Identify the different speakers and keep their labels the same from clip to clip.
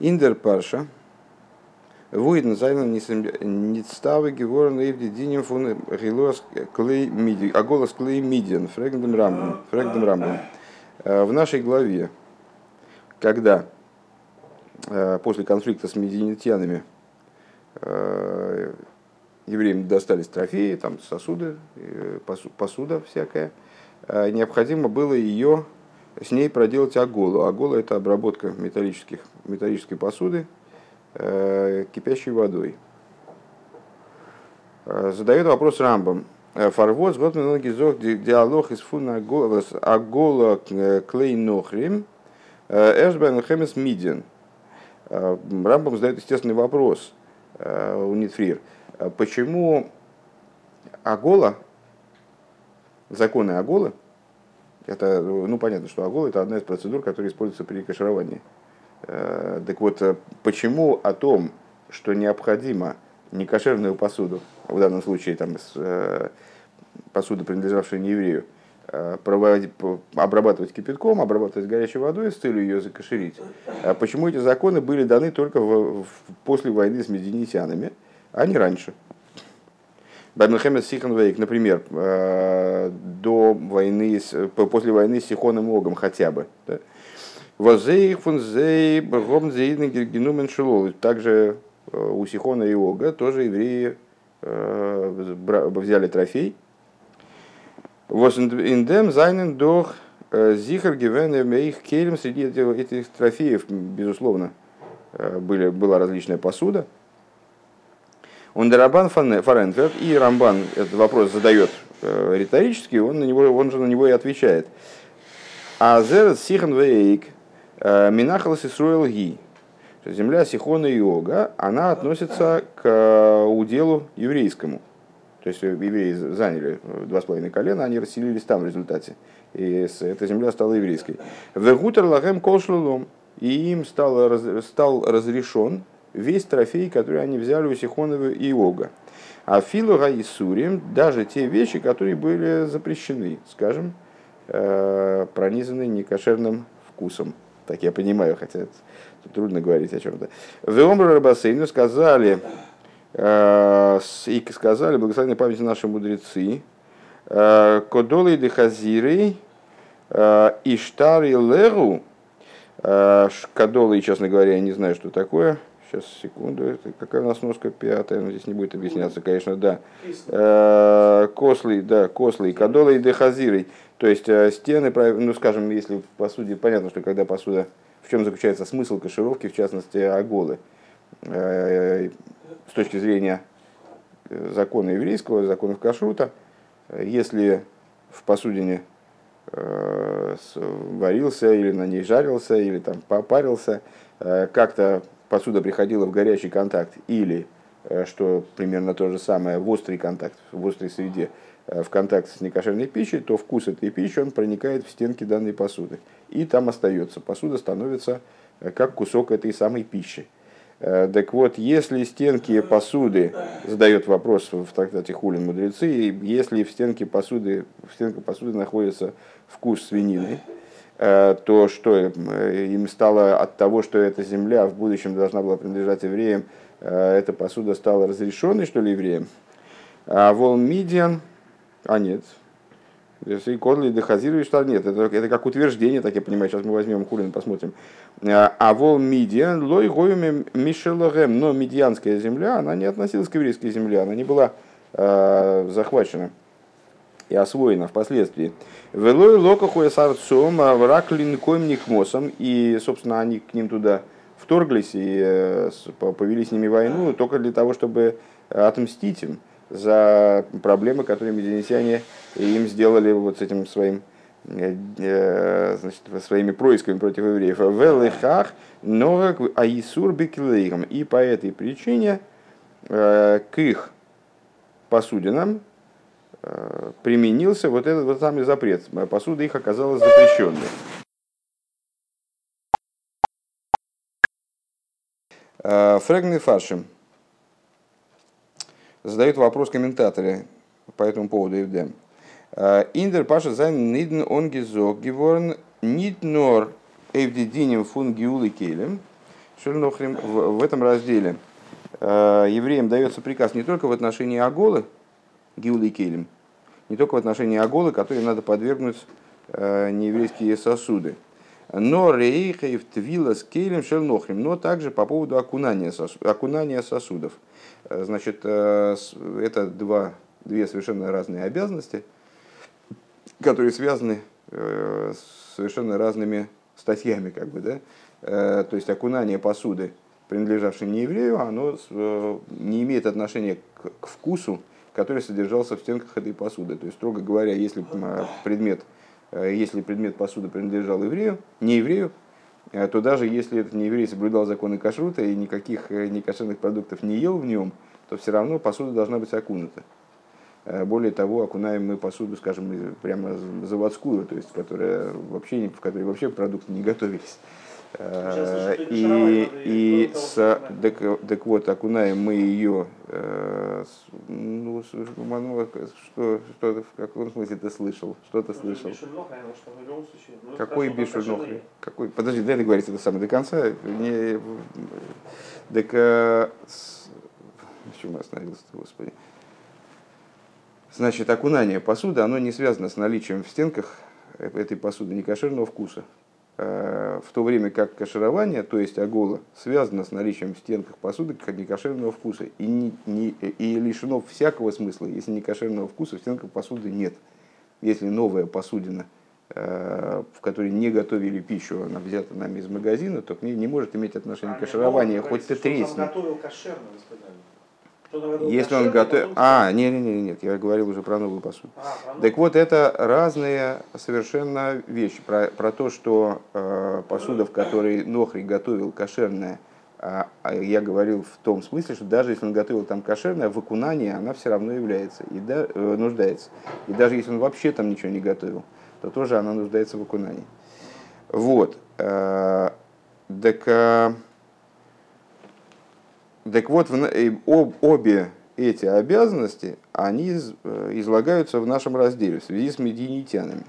Speaker 1: Индер Парша, Вуиден зайнен ництавы геворн эвди динем фун гилос клей миди, а голос клей мидиан, фрэгдем рамбом, фрэгдем рамбом. В нашей главе, когда после конфликта с мединитянами евреям достались трофеи, там сосуды, посуда всякая, необходимо было ее с ней проделать аголу. Агола это обработка металлических, металлической посуды э, кипящей водой. Э, задает вопрос Рамбам. Э, Фарвоз, вот многие зог диалог из фуна агола клей нохрим эшбен хемес миден. Рамбам задает естественный вопрос у Нитфрир. Почему агола, законы аголы, это, ну, понятно, что агол это одна из процедур, которая используется при кашировании. Э, так вот, э, почему о том, что необходимо некошерную посуду, в данном случае там, э, посуду, принадлежавшую нееврею, проводить, обрабатывать кипятком, обрабатывать горячей водой с целью ее закошерить. Почему эти законы были даны только в, в, после войны с мединитянами, а не раньше? Баймельхемет Сиханвейк, например, э, до войны, после войны с Сихоном Огом хотя бы. Возейх фунзей гомзеидный генумен шилол. Также э, у Сихона и Ога тоже евреи э, взяли трофей. Индем зайнен дох зихар гивен их келем среди этих трофеев, безусловно, были, была различная посуда, он Дарабан Фаренферт, и Рамбан этот вопрос задает э, риторически, он, на него, он же на него и отвечает. А зерет сихан вейк э, минахалас исруэл ги. Земля Сихона и Ога, она относится к э, уделу еврейскому. То есть евреи заняли два с половиной колена, они расселились там в результате. И эта земля стала еврейской. Вегутер лагем колшлулом. И им стал, стал разрешен весь трофей, который они взяли у Сихонова и Ога. А филуга и сурим, даже те вещи, которые были запрещены, скажем, э, пронизаны некошерным вкусом. Так я понимаю, хотя тут трудно говорить о чем-то. Веомру Рабасейну сказали, э, и сказали, благословенной памяти наши мудрецы, э, Кодолы дехазиры, Иштар и Леру, Кадолы, честно говоря, я не знаю, что такое, Сейчас, секунду. Это какая у нас носка пятая? Ну, здесь не будет объясняться, конечно, да. Э, кослы, да, кослы, кадолы и дехазиры. То есть э, стены, ну, скажем, если в посуде, понятно, что когда посуда, в чем заключается смысл кашировки, в частности, оголы. Э, с точки зрения закона еврейского, законов кашрута, если в посудине варился или на ней жарился, или там попарился, как-то посуда приходила в горячий контакт или, э, что примерно то же самое, в острый контакт, в острой среде, э, в контакт с некошерной пищей, то вкус этой пищи он проникает в стенки данной посуды. И там остается. Посуда становится э, как кусок этой самой пищи. Так вот, если стенки посуды, задает вопрос в трактате Хулин мудрецы, если в стенке посуды, в стенке посуды находится вкус свинины, то что э, им стало от того, что эта земля в будущем должна была принадлежать евреям, э, эта посуда стала разрешенной, что ли, евреям. А вол мидиан, а нет, если Кодли дехазирует, что нет, это, это как утверждение, так я понимаю, сейчас мы возьмем Хулин, посмотрим. А вол мидиан, лой гоюме мишелогем, но медианская земля, она не относилась к еврейской земле, она не была э, захвачена и освоена впоследствии. Велой локахуя сарцом враг линкоем мосом, и, собственно, они к ним туда вторглись и э, повели с ними войну только для того, чтобы отмстить им за проблемы, которые мединитяне им сделали вот с этим своим э, э, значит, своими происками против евреев. Велихах, но аисур бекилейхам. И по этой причине к их посудинам Э, применился вот этот вот самый запрет. Посуда их оказалась запрещенной. Э, Фрегны Фаршим задают вопрос комментаторы по этому поводу Евдем. Э, Индер Паша Зайн Нидн Онгизок Геворн Ниднор Эвдидинем фун Гиулы Келем в, этом разделе э, евреям дается приказ не только в отношении Аголы, Гиулы и Келем, не только в отношении Аголы, которые надо подвергнуть э, нееврейские сосуды, но рейхаев твила с Келем Шельнохрим, но также по поводу окунания, сосуд, окунания сосудов. Э, значит, э, это два, две совершенно разные обязанности, которые связаны с совершенно разными статьями, как бы, да, то есть окунание посуды, принадлежавшей не еврею, оно не имеет отношения к вкусу, который содержался в стенках этой посуды. То есть, строго говоря, если предмет, э, если предмет посуды принадлежал еврею, не еврею, то даже если этот не еврей соблюдал законы кашрута и никаких некошерных продуктов не ел в нем, то все равно посуда должна быть окунута. Более того, окунаем мы посуду, скажем, прямо заводскую, то есть которая вообще, в которой вообще продукты не готовились. Э, и, и с, так, так вот, окунаем мы ее, э, ну, что, что, в каком смысле ты слышал? Что ты слышал? Какой бишульнохри? Какой? Подожди, дай договорить это самое до конца. Не, так, э, с чем я остановился господи? Значит, окунание посуды, оно не связано с наличием в стенках этой посуды некошерного вкуса. Э, в то время как каширование, то есть агола, связано с наличием в стенках посуды как некошерного вкуса и, не, не, и лишено всякого смысла, если некошерного вкуса в стенках посуды нет. Если новая посудина, э, в которой не готовили пищу, она взята нами из магазина, то к ней не может иметь отношения а, каширования, хоть ты тресни. готовил кошерно, если он готовит... А, нет, нет, нет, нет, я говорил уже про новую посуду. А, так вот, это разные совершенно вещи. Про, про то, что э, посуда, в которой Нохри готовил кошерная, э, я говорил в том смысле, что даже если он готовил там кошерное, в окунании она все равно является и да, э, нуждается. И даже если он вообще там ничего не готовил, то тоже она нуждается в окунании. Вот. Э, так... Так вот, об, обе эти обязанности, они э, излагаются в нашем разделе в связи с медианитянами.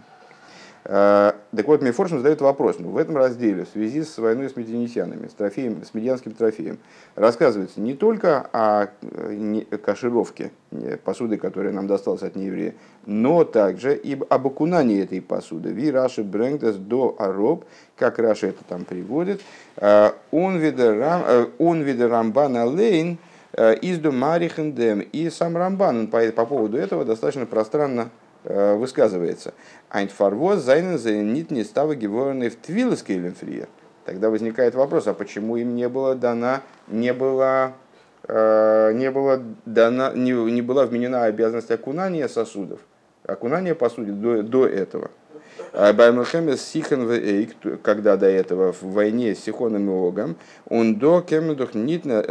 Speaker 1: Э, так вот, Мефоршин задает вопрос. Ну, в этом разделе, в связи с войной с медианитянами, с, трофеем, с медианским трофеем, рассказывается не только о э, кашировке посуды, которая нам досталась от нееврея, но также и об окунании этой посуды. Ви Раши Брэнгдес до Ароб, как Раши это там приводит, он виде Рамбана Лейн, из Марихендем. И сам Рамбан он по, по поводу этого достаточно пространно Э, высказывается. Айнфарвоз зайнен зенит не става геворны в твилескейлен Тогда возникает вопрос, а почему им не было дана, не было, э, не было дана, не, не была вменена обязанность окунания сосудов, окунания посуды до, до этого. Баймелхемес Сихан Эйк, когда до этого в войне с Сихоном и Огом, он до Кемендух Нитна,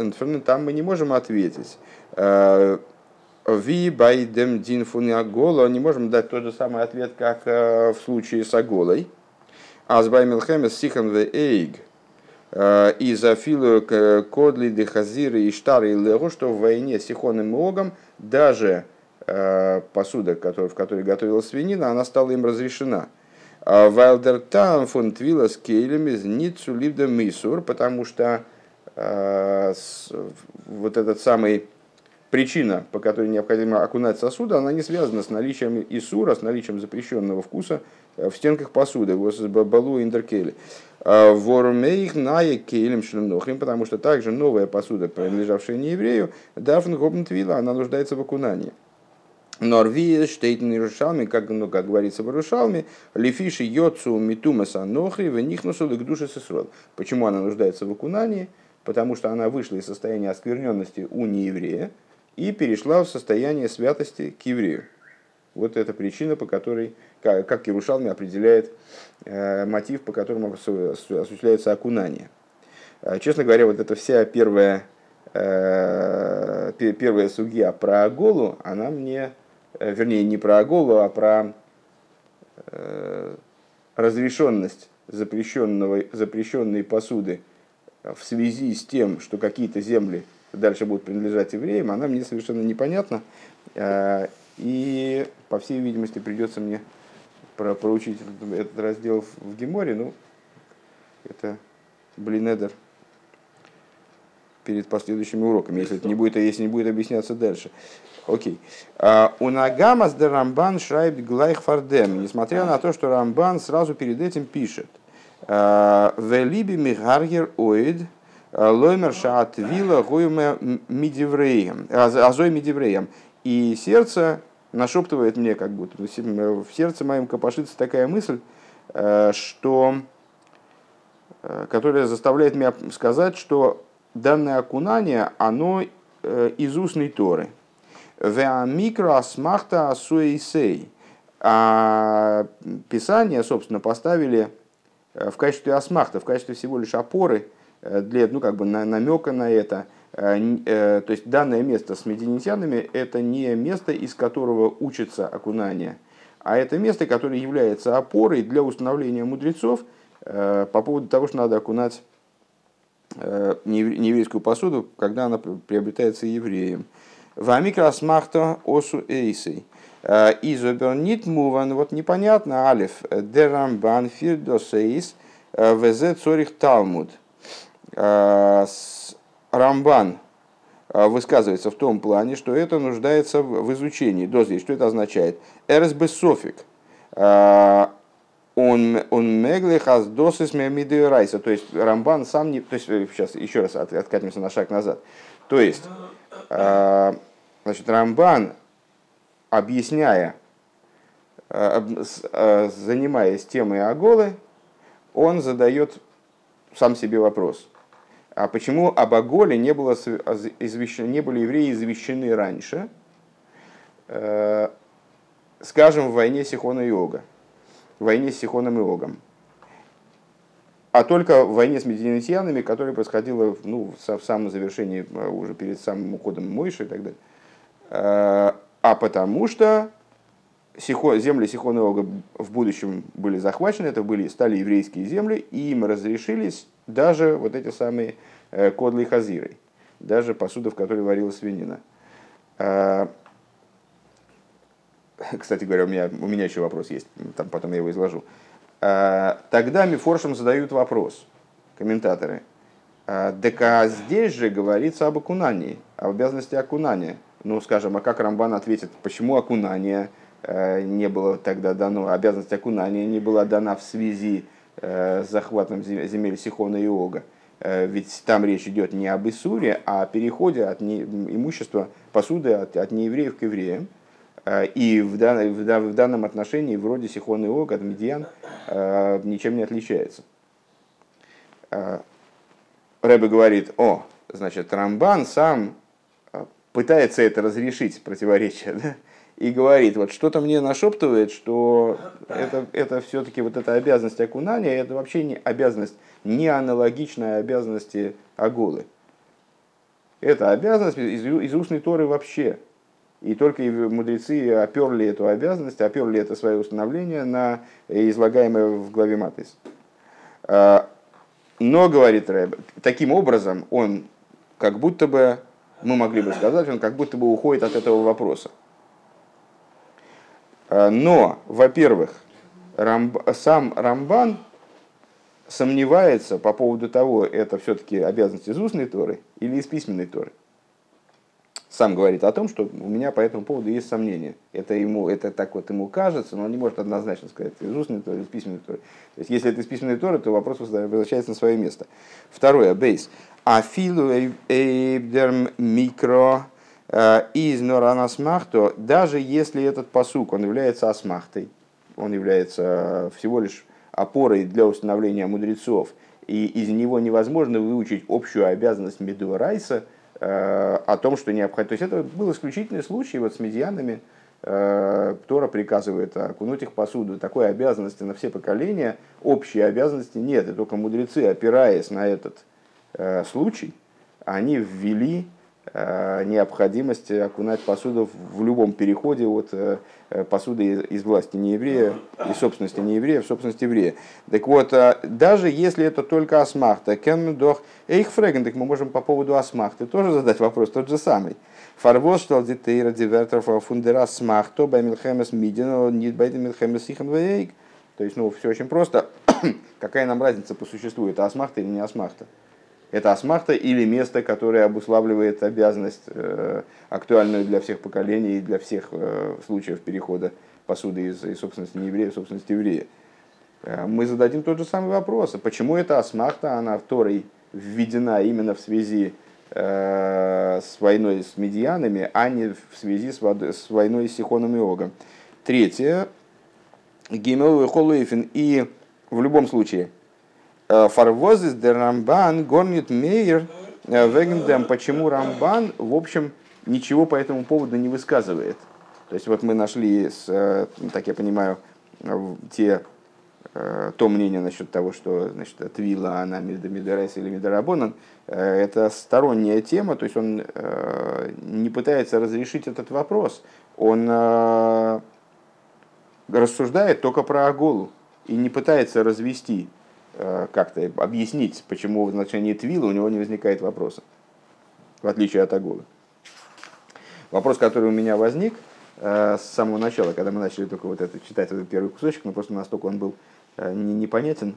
Speaker 1: там мы не можем ответить э, Ви байдем дин фуниагола, не можем дать тот же самый ответ, как э, в случае с Аголой. А с Баймилхемес сихан ве эйг, э, и за филу кодли де хазиры и штары и лего, что в войне с Сихоном Огом даже э, посуда, в которой готовилась свинина, она стала им разрешена. А Вайлдертан фон Твилас Кейлем из Ницу Ливда Мисур, потому что вот этот самый причина, по которой необходимо окунать сосуды, она не связана с наличием исура, с наличием запрещенного вкуса э, в стенках посуды, балу индеркели. А Вормейх ная кейлем шленохрим, потому что также новая посуда, принадлежавшая не еврею, дафн гобнтвила, она нуждается в окунании. Норвия, Штейтен Иерушалми, как, ну, как говорится в Иерушалме, Лефиши Йоцу Митумаса Нохри, Венихнусу душе Сесрод. Почему она нуждается в окунании? Потому что она вышла из состояния оскверненности у нееврея, и перешла в состояние святости к еврею. Вот это причина, по которой, как, как Ярушалми определяет э, мотив, по которому осуществляется окунание. Э, честно говоря, вот эта вся первая, э, первая судья про Аголу, она мне, вернее, не про Аголу, а про разрешенность запрещенного, запрещенной посуды в связи с тем, что какие-то земли дальше будут принадлежать евреям, она мне совершенно непонятна. А, и, по всей видимости, придется мне про проучить этот, раздел в Геморе. Ну, это Блинедер перед последующими уроками, если это не будет, если не будет объясняться дальше. Окей. А, у Нагамас де Рамбан шрайб глайх фардем. Несмотря на то, что Рамбан сразу перед этим пишет. А, Велиби мигаргер оид лоймер шаат вила гуйме. Азой мидивреем. И сердце нашептывает мне, как будто в сердце моем копошится такая мысль, э, что, э, которая заставляет меня сказать, что данное окунание, оно э, из устной Торы. Веамикро асмахта асуэйсей. А Писание, собственно, поставили в качестве асмахта, в качестве всего лишь опоры, для, ну, как бы намека на это – Э, э, то есть данное место с мединитянами это не место, из которого учится окунание, а это место, которое является опорой для установления мудрецов э, по поводу того, что надо окунать нееврейскую посуду, когда она приобретается евреем. Вамикрас махто осу эйсей. Изобернит муван, вот непонятно, алиф, дерамбан фирдосейс, везе цорих талмуд. Рамбан а, высказывается в том плане, что это нуждается в изучении. Дози, что это означает? РСБ софик. А, он он меглихас досис райса. То есть Рамбан сам не... То есть сейчас э, еще раз откатимся на шаг назад. То есть а, значит, Рамбан, объясняя, занимаясь темой Аголы, он задает сам себе вопрос – а почему об Аголе не, было не были евреи извещены раньше, э, скажем, в войне Сихона и Ога, в войне с Сихоном и Огом, а только в войне с медианитянами, которая происходила ну, в самом завершении, э, уже перед самым уходом Мойши и так далее. Э, а потому что земли Сихона и Ога в будущем были захвачены, это были, стали еврейские земли, и им разрешились даже вот эти самые э, кодлы и хазиры, даже посуда, в которой варилась свинина. А, кстати говоря, у меня, у меня еще вопрос есть, там потом я его изложу. А, тогда Мифоршем задают вопрос, комментаторы. А, так а здесь же говорится об окунании, об обязанности окунания. Ну, скажем, а как Рамбан ответит, почему окунание э, не было тогда дано, обязанность окунания не была дана в связи Э, с захватом земель Сихона и Ога. Э, ведь там речь идет не об Исуре, а о переходе от не, имущества посуды от, от неевреев к евреям. Э, и в, дан, в, в данном отношении вроде Сихон и Ог от Медиан ничем не отличается. Рэбе говорит, о, значит, Рамбан сам пытается это разрешить, противоречие, да? И говорит, вот что-то мне нашептывает, что это, это все-таки вот эта обязанность окунания, это вообще не обязанность, не аналогичная обязанности Аголы. Это обязанность из, из устной Торы вообще. И только мудрецы оперли эту обязанность, оперли это свое установление на излагаемое в главе Матис. А, но, говорит Рэб, таким образом он как будто бы, мы могли бы сказать, он как будто бы уходит от этого вопроса. Э, но, во-первых, Рамб, сам Рамбан сомневается по поводу того, это все-таки обязанность из устной Торы или из письменной Торы. Сам говорит о том, что у меня по этому поводу есть сомнения. Это, ему, это так вот ему кажется, но он не может однозначно сказать, из устной Торы из письменной Торы. То есть, если это из письменной Торы, то вопрос возвращается на свое место. Второе, бейс. Афилу эйбдерм микро из Норана Смахто, даже если этот посук, он является асмахтой, он является всего лишь опорой для установления мудрецов, и из него невозможно выучить общую обязанность Медуа Райса э, о том, что необходимо. То есть это был исключительный случай вот с медианами, э, Тора приказывает окунуть их посуду. Такой обязанности на все поколения, общей обязанности нет. И только мудрецы, опираясь на этот случай, они ввели Э, необходимость окунать посуду в любом переходе от э, посуды из власти нееврея и собственности нееврея в собственность еврея. Так вот, э, даже если это только асмахта, кенмендох эйх фреген, так мы можем по поводу асмахты тоже задать вопрос тот же самый. Фарвоз что дитейра дивертеров фундера смахто баймилхемес мидин, нит баймилхемес ихан То есть, ну, все очень просто. Какая нам разница по существу, это асмахта или не асмахта? Это асмахта или место, которое обуславливает обязанность, э, актуальную для всех поколений и для всех э, случаев перехода посуды из, из собственности нееврея в собственность еврея. Э, мы зададим тот же самый вопрос. А почему эта асмахта, она в Торой введена именно в связи с войной с медианами, а не в связи с, водой, с войной с Сихоном и Огом? Третье. Гимел Холуэфин. И в любом случае, Фарвозис де Рамбан горнит мейер вегендем. Почему Рамбан, в общем, ничего по этому поводу не высказывает? То есть вот мы нашли, с, так я понимаю, те Э, то мнение насчет того, что значит, טבילה, она מדאורייתא или מדרבנן, э, это сторонняя тема, то есть он э, не пытается разрешить этот вопрос, он рассуждает только про הגעלה и не пытается развести, как-то объяснить, почему в значении טבילה у него не возникает вопроса, в отличие от הגעלה. Вопрос, который у меня возник с самого начала, когда мы начали только вот это читать этот первый кусочек, но просто настолько он был Э, не, непонятен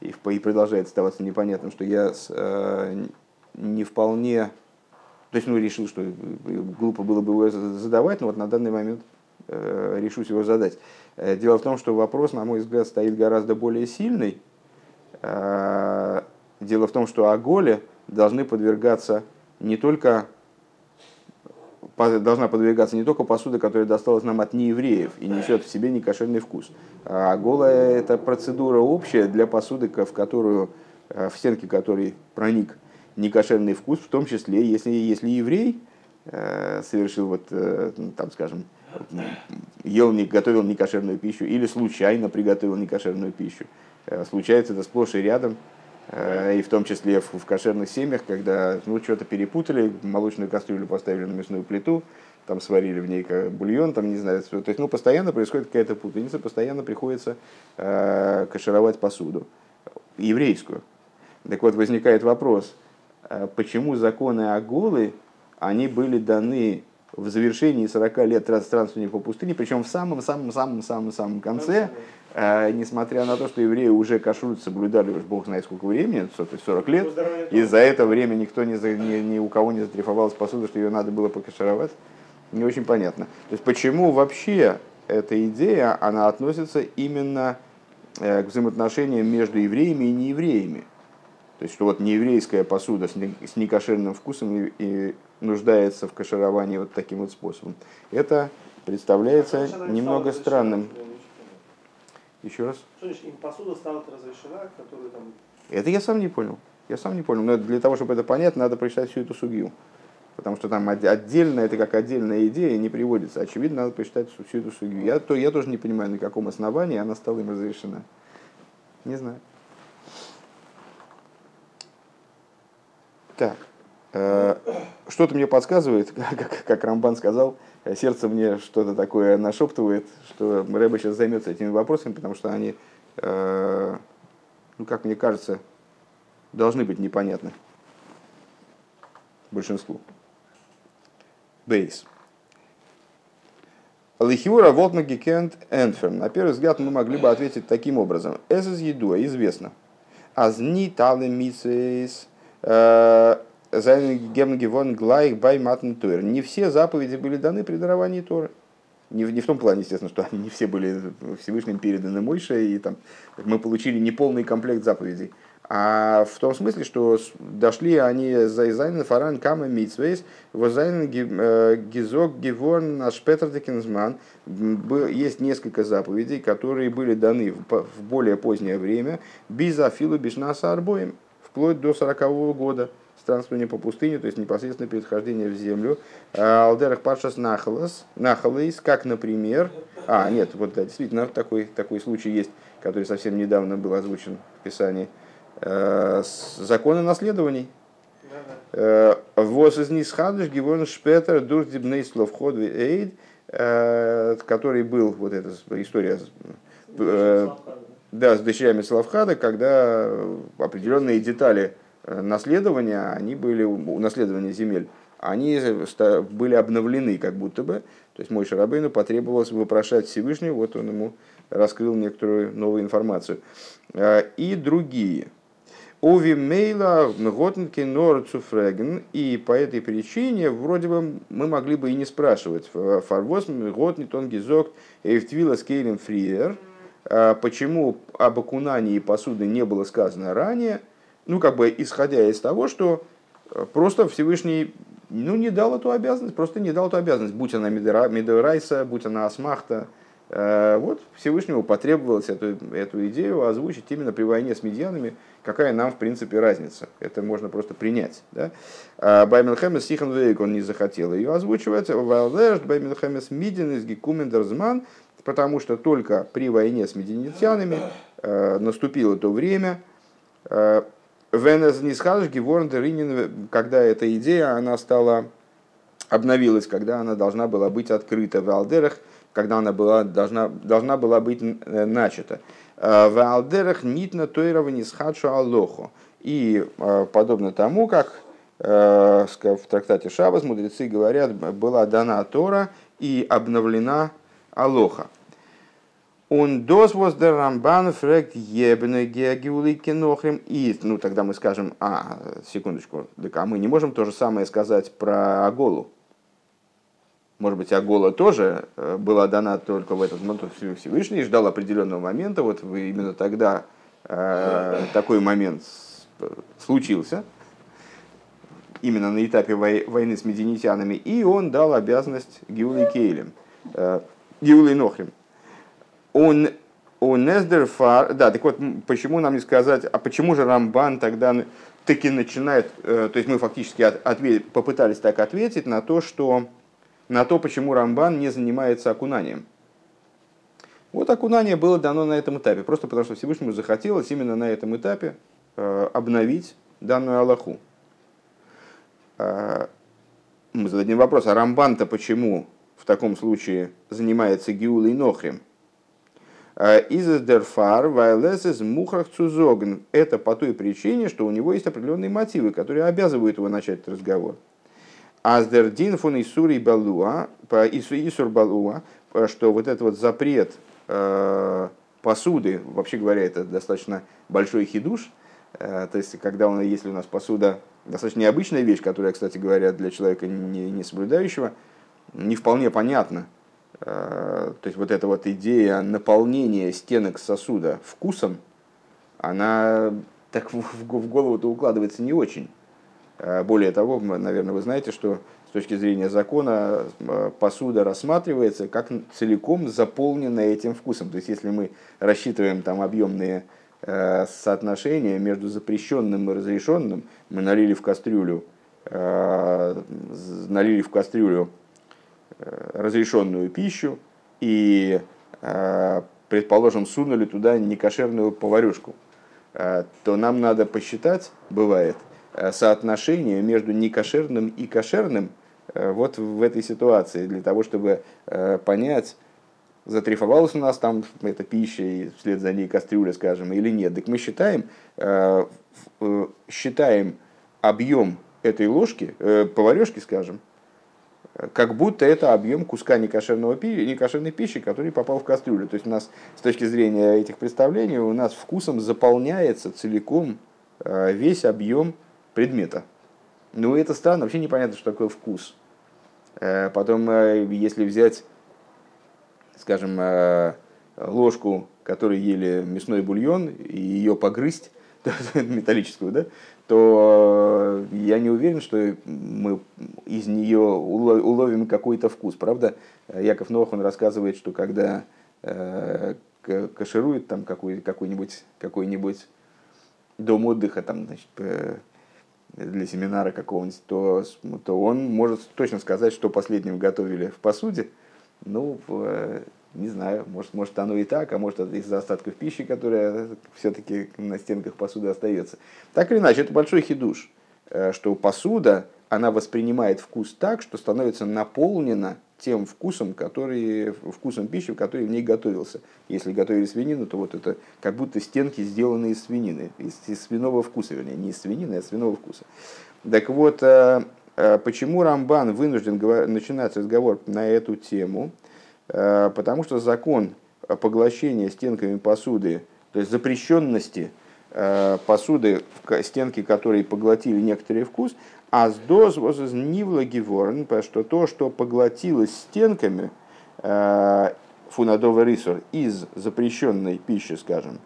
Speaker 1: и, и продолжает оставаться непонятным, что я э, не вполне, то есть ну, решил, что глупо было бы его задавать, но вот на данный момент э, решусь его задать. Э, дело в том, что вопрос, на мой взгляд, стоит гораздо более сильный. Э, дело в том, что Аголе должны подвергаться не только должна подвигаться не только посуда, которая досталась нам от неевреев и несет в себе некошерный вкус. А голая – это процедура общая для посуды, в которую, э, в стенки которой проник некошерный вкус, в том числе, если, если еврей э, совершил, вот, там, скажем, ел, не, готовил некошерную пищу или случайно приготовил некошерную пищу. Случается это сплошь и рядом – Э, и в том числе в, в кошерных семьях, когда ну, что-то перепутали, молочную кастрюлю поставили на мясную плиту, там сварили в ней бульон, там не знаю, то есть ну, постоянно происходит какая-то путаница, постоянно приходится э, кашировать посуду еврейскую. Так вот возникает вопрос, э, почему законы Аголы, они были даны в завершении 40 лет странствования по пустыне, причем в самом-самом-самом-самом-самом конце, э, несмотря на то, что евреи уже кашрут соблюдали уж бог знает сколько времени, 40 лет, и за это время никто не, ни, ни у кого не затрифовалась посуда, что ее надо было покашировать, не очень понятно. То есть почему вообще эта идея, она относится именно э, к взаимоотношениям между евреями и неевреями. То есть, что вот нееврейская посуда с некошерным вкусом и нуждается в кашировании вот таким вот способом. Это представляется а немного странным. Еще раз.
Speaker 2: Что значит, им посуда стала разрешена, которую там...
Speaker 1: Это я сам не понял. Я сам не понял. Но для того, чтобы это понять, надо прочитать всю эту сугию. Потому что там отдельно, это как отдельная идея не приводится. Очевидно, надо прочитать всю эту сугию. Я, то, я тоже не понимаю, на каком основании она стала им разрешена. Не знаю. Так. Э, что-то мне подсказывает, как, как Рамбан сказал, сердце мне что-то такое нашептывает, что Рэба сейчас займется этими вопросами, потому что они, э, ну, как мне кажется, должны быть непонятны большинству. Бейс. Лихиура Волтна Гекент Энферм. На первый взгляд мы могли бы ответить таким образом. Эс из еду известно. Азни талы мицейс э, не все заповеди были даны при даровании Торы. Не, не в том плане, естественно, что они не все были Всевышним переданы Мойше, и там, мы получили неполный комплект заповедей. А в том смысле, что дошли они за Изайнен, Фаран, Кама, Митсвейс, Возайнен, э, Гизок, Геворн, Ашпетр, Декинзман. Есть несколько заповедей, которые были даны в более позднее время, без Афилу, Бишнаса Арбоем, вплоть до 40 -го года странствование по пустыне, то есть непосредственно перехождение в землю. А, Алдерах Пашас Нахалас, Нахалейс, как, например, а, нет, вот да, действительно, такой, такой случай есть, который совсем недавно был озвучен в Писании. А, законы наследований. А, Воз из Нисхадыш, Гивон Шпетер, Дурдибней Словход Эйд, который был, вот эта история да, с дочерями Славхада, когда определенные детали Э, наследования, они были, наследования земель, они были обновлены как будто бы. То есть мой Шарабейну потребовалось вопрошать Всевышнего, вот он ему раскрыл некоторую новую информацию. Э, и другие. Ови мейла нор цуфреген. И по этой причине вроде бы мы могли бы и не спрашивать. Фарвоз готни тон гизок эйфтвила скейлем фриер. А почему об окунании посуды не было сказано ранее? Ну, как бы исходя из того, что просто Всевышний ну, не дал эту обязанность, просто не дал эту обязанность, будь она Медорайса, будь она Асмахта, Э, вот Всевышнему потребовалось эту, эту идею озвучить именно при войне с медианами, какая нам в принципе разница. Это можно просто принять. Да? А Баймелхемес Сихан он не захотел ее озвучивать. Валдешт Мидин из Гекумендерзман, потому что только при войне с медианитянами э, наступило то время, э, Венес Нисхадж Геворн когда эта идея она стала обновилась, когда она должна была быть открыта в Алдерах, когда она была, должна, должна была быть э, начата. Э, в Алдерах нитна тойрова схадшу аллоху. И э, подобно тому, как в трактате Шабас мудрецы говорят, была дана Тора и обновлена Алоха. Он дос воз дер рамбан фрект ебне геагиулы кинохрим. И, ну, тогда мы скажем, а, секундочку, так а мы не можем то же самое сказать про Аголу может быть, Агола тоже э, была дана только в этот момент Всевышний, ждал определенного момента, вот именно тогда э, такой момент случился, именно на этапе войны с мединитянами, и он дал обязанность Гиулей Кейлем, э, Гиулей Нохрим. Он он Нездерфар, да, так вот, почему нам не сказать, а почему же Рамбан тогда таки начинает, то есть мы фактически ответ, попытались так ответить на то, что на то, почему Рамбан не занимается окунанием. Вот окунание было дано на этом этапе, просто потому что Всевышнему захотелось именно на этом этапе э, обновить данную Аллаху. Э, мы зададим вопрос, а Рамбан-то почему в таком случае занимается Гиулой Нохрем? Э, из дерфар вайлес из мухрах цузогн. Это по той причине, что у него есть определенные мотивы, которые обязывают его начать разговор. Аздердин фун Исури Балуа, Исур Балуа, что вот этот вот запрет э, посуды, вообще говоря, это достаточно большой хидуш, э, то есть когда у нас, если у нас посуда достаточно необычная вещь, которая, кстати говоря, для человека не, не соблюдающего, не вполне понятна. Э, то есть вот эта вот идея наполнения стенок сосуда вкусом, она так в, голову-то укладывается не очень. Э, более того, наверное, вы знаете, что с точки зрения закона э, посуда рассматривается как целиком заполненная этим вкусом. То есть, если мы рассчитываем там объемные соотношения между запрещенным и разрешенным, мы налили в кастрюлю, налили в кастрюлю разрешенную пищу и, предположим, сунули туда некошерную поварешку, то нам надо посчитать, бывает, Э, соотношение между некошерным и кошерным э, вот в этой ситуации, для того, чтобы э, понять, затрифовалась у нас там эта пища и вслед за ней кастрюля, скажем, или нет. Так мы считаем, считаем объем этой ложки, поварешки, скажем, как будто это объем куска некошерного некошерной пищи, который попал в кастрюлю. То есть у нас с точки зрения этих представлений у нас вкусом заполняется целиком весь объем предмета. Ну, это странно, вообще непонятно, что такое вкус. Э, потом, э, если взять, скажем, э, ложку, которой ели мясной бульон, и ее погрызть, металлическую, да, то я не уверен, что мы из нее уловим какой-то вкус. Правда, Яков Нох, он рассказывает, что когда каширует там какой-нибудь какой-нибудь дом отдыха, там, значит, для семинара какого-нибудь, то, то он может точно сказать, что последним готовили в посуде. Ну, не знаю, может, может оно и так, а может это из-за остатков пищи, которая все-таки на стенках посуды остается. Так или иначе, это большой хидуш, э, что посуда, она воспринимает вкус так, что становится наполнена тем вкусом, который, вкусом пищи, который в ней готовился. Если готовили свинину, то вот это как будто стенки сделаны из свинины, из, из свиного вкуса, вернее, не из свинины, а из свиного вкуса. Так вот, э, э, почему Рамбан вынужден начинать разговор на эту тему? Э, потому что закон поглощения стенками посуды, то есть запрещенности посуды, стенки которые поглотили некоторый вкус, а с доз возле нивла геворн, что то, что поглотилось стенками, фунадовый рисор из запрещенной пищи, скажем,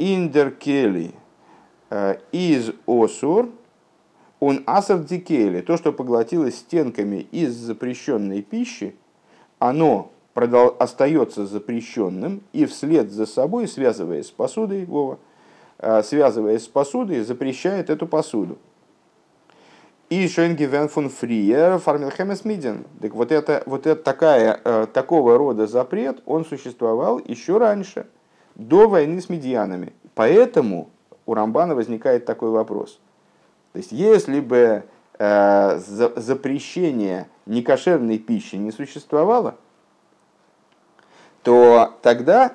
Speaker 1: индеркели из осур, он асар дикели, то, что поглотилось стенками из запрещенной пищи, оно остается запрещенным и вслед за собой, связываясь с посудой, Вова, э, связываясь с посудой, запрещает эту посуду. И Шенгивен фон Фриер Фармилхемес Миден. Так вот, это, вот это такая, э, такого рода запрет, он существовал еще раньше, до войны с медианами. Поэтому у Рамбана возникает такой вопрос – то есть, если бы э, запрещение некошерной пищи не существовало, то тогда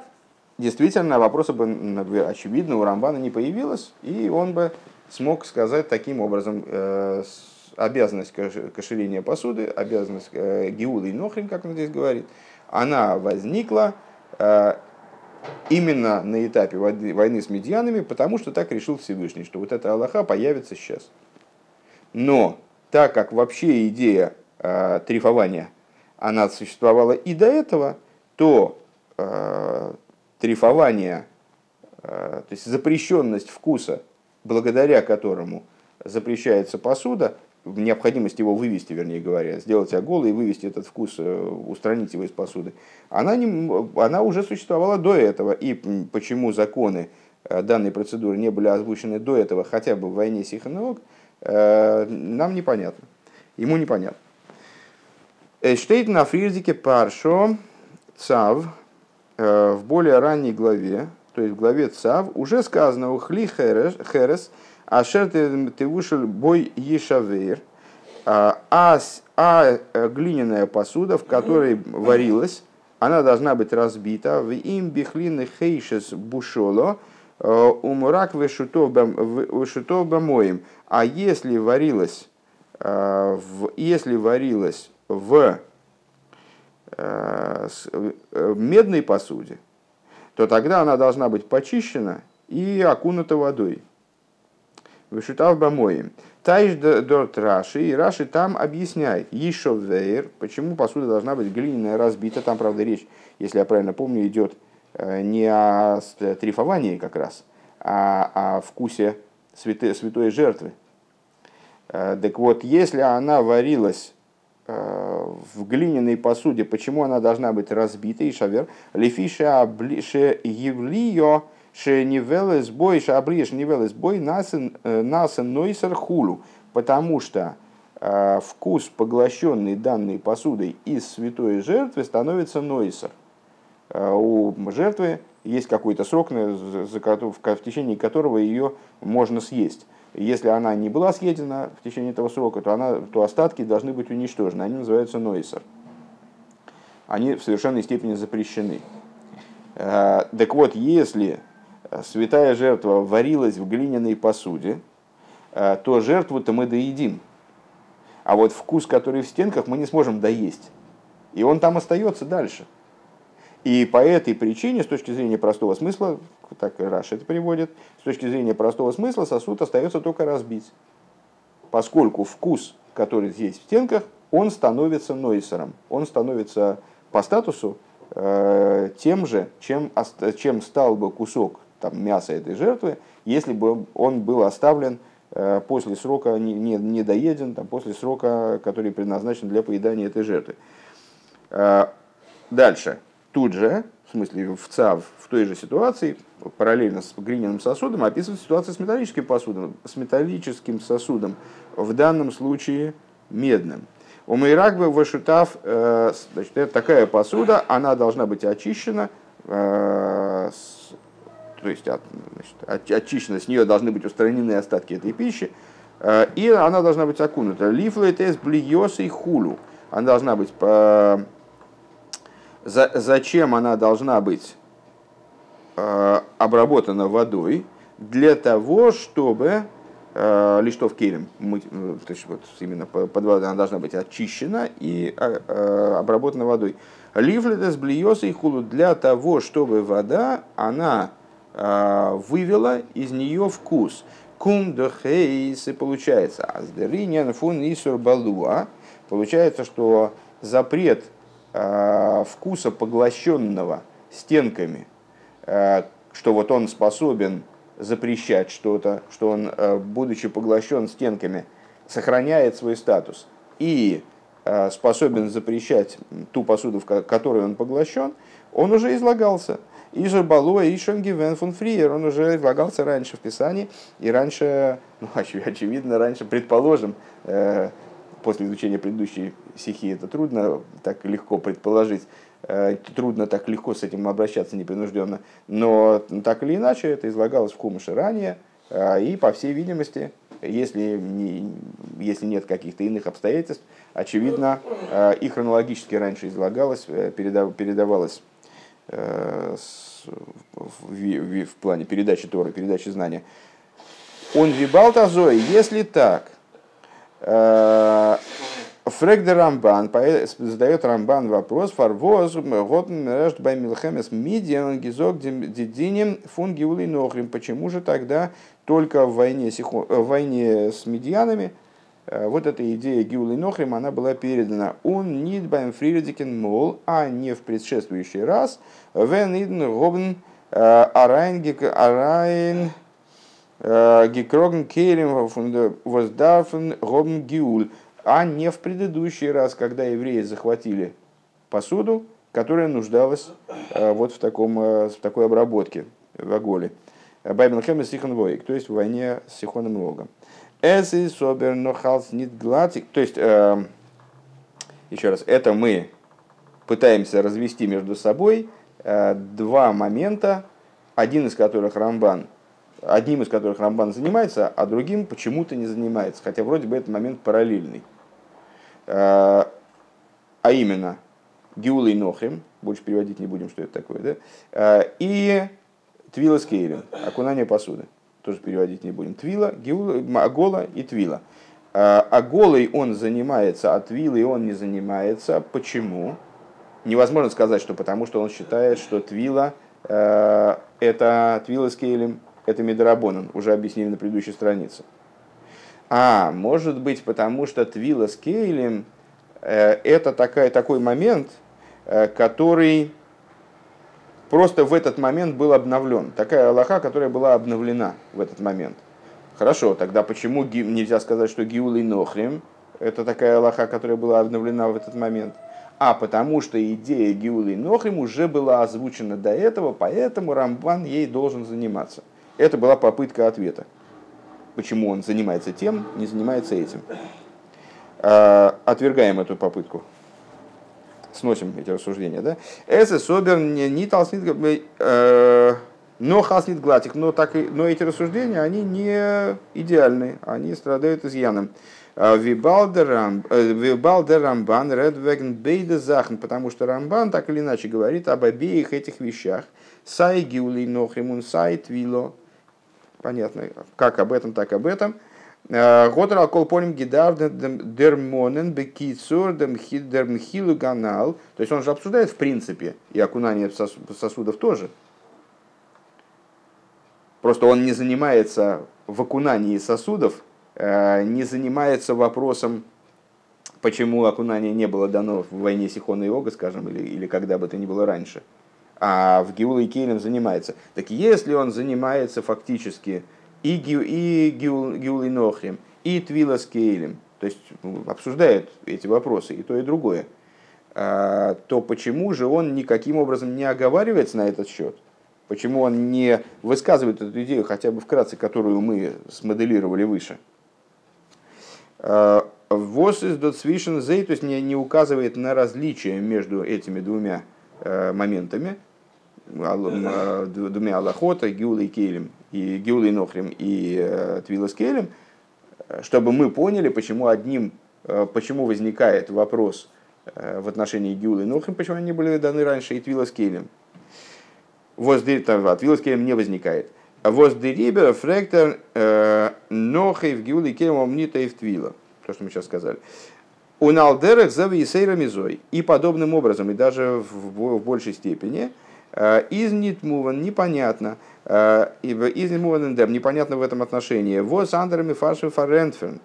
Speaker 1: действительно вопроса бы, очевидно, у Рамбана не появилось, и он бы смог сказать таким образом, э, обязанность кошеления посуды, обязанность э, Геулы и Нохрин, как он здесь говорит, она возникла э, именно на этапе войны с медианами, потому что так решил Всевышний, что вот эта Аллаха появится сейчас. Но так как вообще идея э, трифования, она существовала и до этого, то э, трифование, э, то есть запрещенность вкуса, благодаря которому запрещается посуда, необходимость его вывести, вернее говоря, сделать оголы и вывести этот вкус, э, устранить его из посуды, она, не, она уже существовала до этого. И почему законы э, данной процедуры не были озвучены до этого, хотя бы в войне Сиханок, э, нам непонятно. Ему непонятно. Штейт на фрирдике паршо цав в более ранней главе, то есть в главе цав, уже сказано у хли херес, Ашер ты вышел бой ешавейр, а, а, а глиняная посуда, в которой варилась, она должна быть разбита. В им бихлин хейшес бушоло, э, умурак вышутов бамоем. А если варилась, э, если варилась в э, медной посуде, то тогда она должна быть почищена и окунута водой. Вышитав бамоим. Таиш дорт Раши, и Раши там объясняет, Ишов Вейр, почему посуда должна быть глиняная, разбита. Там, правда, речь, если я правильно помню, идет э, не о трифовании как раз, а о вкусе святой, святой жертвы. Э, так вот, если она варилась э, в глиняной посуде, почему она должна быть разбита и шавер? Лефиша евлио Шенивелес бой, шабриш нивелес бой, насен э, нойсер хулу. Потому что э, вкус, поглощенный данной посудой из святой жертвы, становится нойсер. Э, у жертвы есть какой-то срок, в течение которого ее можно съесть. Если она не была съедена в течение этого срока, то, она, то остатки должны быть уничтожены. Они называются нойсер. Они в совершенной степени запрещены. Так вот, если святая жертва варилась в глиняной посуде, э, то жертву-то мы доедим. А вот вкус, который в стенках, мы не сможем доесть. И он там остается дальше. И по этой причине, с точки зрения простого смысла, так Раш это приводит, с точки зрения простого смысла сосуд остается только разбить. Поскольку вкус, который есть в стенках, он становится нойсером. Он становится по статусу э, тем же, чем, чем стал бы кусок там, мяса этой жертвы, если бы он был оставлен э, после срока, не, не, не доеден, там, после срока, который предназначен для поедания этой жертвы. Э, дальше. Тут же, в смысле в ЦАВ, в той же ситуации, параллельно с глиняным сосудом, описывает ситуация с металлическим посудом, с металлическим сосудом, в данном случае медным. У Майрагбы Вашутав, э, значит, это такая посуда, она должна быть очищена то есть от, значит, очищена, с нее должны быть устранены остатки этой пищи, э, и она должна быть окунута. Лифлейтес блиоса и хулу. Она должна быть... За, зачем она должна быть э, обработана водой? Для того, чтобы э, лиштов келем, то есть вот именно под водой она должна быть очищена и обработана водой. Ливлетес блиоса и хулу для того, чтобы вода, она вывела из нее вкус. Кум и получается. Аздериньян фун исур балуа. Получается, что запрет вкуса поглощенного стенками, что вот он способен запрещать что-то, что он, будучи поглощен стенками, сохраняет свой статус и способен запрещать ту посуду, в которой он поглощен, он уже излагался. И же Балуа и Шенгивен фон Фриер, он уже излагался раньше в Писании, и раньше, ну, очевидно, раньше, предположим, э, после изучения предыдущей стихи это трудно так легко предположить, э, трудно так легко с этим обращаться непринужденно, но так или иначе это излагалось в Кумыше ранее, э, и, по всей видимости, если, не, если нет каких-то иных обстоятельств, очевидно, и хронологически раньше излагалось, передавалось в, плане передачи Торы, передачи знания. Он вибал тазой, если так, э, פרעגט דער רמב״ן задает Рамбан вопрос, פארוואס, האט ער ערשט ביי מלחמת מדין געזאגט די דינים פון גיעולי נכרים. Почему же тогда только в войне, в войне с мидианом Э, вот эта идея גיעולי נכרים, она была передана און ניט ביים פריערדיקן מאל, а не в предшествующий раз, ווען אידן האבן э, אריין э, געקראגן כלים воздарфен робн гиуль, а не в предыдущий раз, когда евреи захватили посуду, которая нуждалась вот в, таком, в такой обработке в Аголе. Байбен Хемес Сихон Воик, то есть в войне с Сихоном Логом. Эзи собер нохалс нит гладик. То есть, э, еще раз, это мы пытаемся развести между собой э, два момента, один из которых Рамбан, одним из которых Рамбан занимается, а другим почему-то не занимается, хотя вроде бы этот момент параллельный. Э, а именно, Гиула и Нохрим, больше переводить не будем, что это такое, да? Э, и Твила Скейлин, окунание посуды тоже переводить не будем, Твила, Геула, Агола и Твила. А, Аголой он занимается, а Твилой он не занимается. Почему? Невозможно сказать, что потому что он считает, что Твила э, это Твила с Кейлем, это Медорабонан, уже объяснили на предыдущей странице. А, может быть, потому что Твила с Кейлем э, это такая, такой момент, э, который просто в этот момент был обновлен. Такая Аллаха, которая была обновлена в этот момент. Хорошо, тогда почему нельзя сказать, что Гиул и Нохрим это такая Аллаха, которая была обновлена в этот момент? А потому что идея Гиула и Нохрим уже была озвучена до этого, поэтому Рамбан ей должен заниматься. Это была попытка ответа. Почему он занимается тем, не занимается этим. А, отвергаем эту попытку сносим эти рассуждения, да? Эсэ собер не талснит, э, но хаснит гладик, но, так, но эти рассуждения, они не идеальны, они страдают изъяном. А Вибалдер э, Рамбан Редвеген Бейда Захн, потому что Рамбан так или иначе говорит об обеих этих вещах. Сай Гиули Нохримун Сай Твило. Понятно, как об этом, так об этом. Готер алкол полим гидар дермонен бекицур дермхилу ганал. То есть он же обсуждает в принципе и окунание сосудов тоже. Просто он не занимается в окунании сосудов, э, не занимается вопросом, почему окунание не было дано в войне Сихона и Ога, скажем, или, или когда бы то ни было раньше. А в Геула и Кейлем занимается. Так если он занимается фактически и, Гю, и Гюл, Нохрим, и Твила с Кейлем, то есть ну, обсуждают эти вопросы, и то, и другое, а, то почему же он никаким образом не оговаривается на этот счет? Почему он не высказывает эту идею, хотя бы вкратце, которую мы смоделировали выше? А, Вос из Дотсвишен Зей, то есть не, не указывает на различия между этими двумя э, моментами, двумя Аллахота, и Кейлем, и Гиулой Нохрим, и э, Твилас Келем, чтобы мы поняли, почему одним, э, почему возникает вопрос э, в отношении Гиулы Нохрим, почему они были даны раньше, и Твилас Келем. От Твилас Келем не возникает. Воздерибер фректор Нохей в Гиуле Келем Омнита и в Твила. То, что мы сейчас сказали. У Налдерах за Висейра Мизой. И подобным образом, и даже в большей степени, Из нитмуван непонятно, из нитмуван непонятно в этом отношении. Вот андерами фарши фарентфен,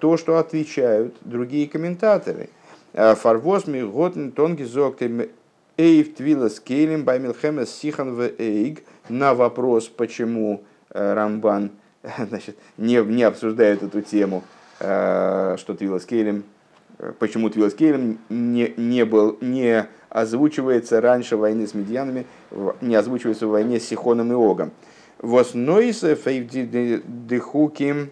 Speaker 1: то, что отвечают другие комментаторы. Фарвоз ми готн тонги зоктем эйв твилас кейлем баймилхемес сихан в эйг на вопрос, почему Рамбан значит, не, не обсуждает эту тему, что Твилас Кейлем почему Твилас Кейлем не, не, был, не озвучивается раньше войны с медианами, не озвучивается в войне с Сихоном и Огом. Вос нойсе фейвдихуким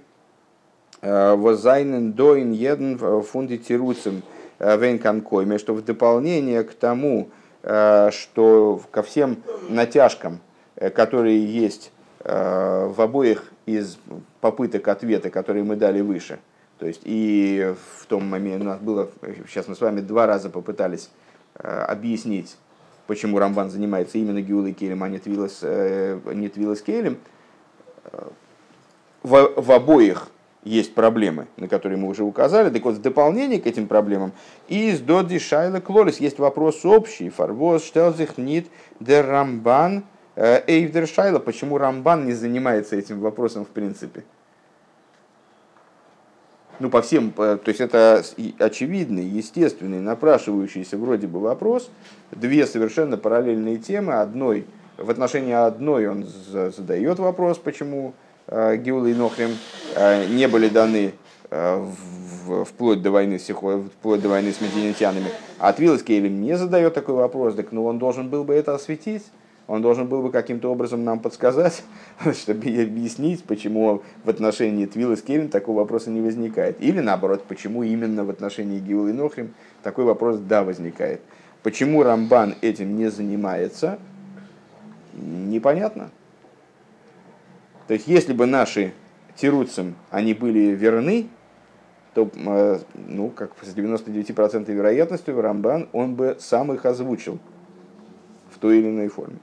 Speaker 1: э, возайнен доин еден фунди тируцем э, вейнканкойме, что в дополнение к тому, э, что ко всем натяжкам, которые есть в обоих из попыток ответа, которые мы дали выше – то есть и в том моменте у нас было, сейчас мы с вами два раза попытались объяснить, почему Рамбан занимается именно Гиулой Келем, а не Твилос, э, не Твилос Келем. В, в обоих есть проблемы, на которые мы уже указали. Так вот, в дополнение к этим проблемам, из Доди Шайла Клорис есть вопрос общий. Фарвоз штелзих нит дер Рамбан э, эйвдер Шайла. Почему Рамбан не занимается этим вопросом в принципе? Ну, по всем, то есть это очевидный, естественный, напрашивающийся вроде бы вопрос, две совершенно параллельные темы, одной, в отношении одной он задает вопрос, почему э, Геула и Нохрим э, не были даны э, вплоть до войны с вплоть до войны с медианитянами, а Твилос Кейлем не задает такой вопрос, так ну он должен был бы это осветить, он должен был бы каким-то образом нам подсказать, чтобы объяснить, почему в отношении Твилла с Кевин такого вопроса не возникает. Или наоборот, почему именно в отношении Гиула и Нохрим такой вопрос да возникает. Почему Рамбан этим не занимается, непонятно. То есть, если бы наши тируцам, они были верны, то, э, ну, как с 99% вероятностью Рамбан, он бы сам их озвучил в той или иной форме.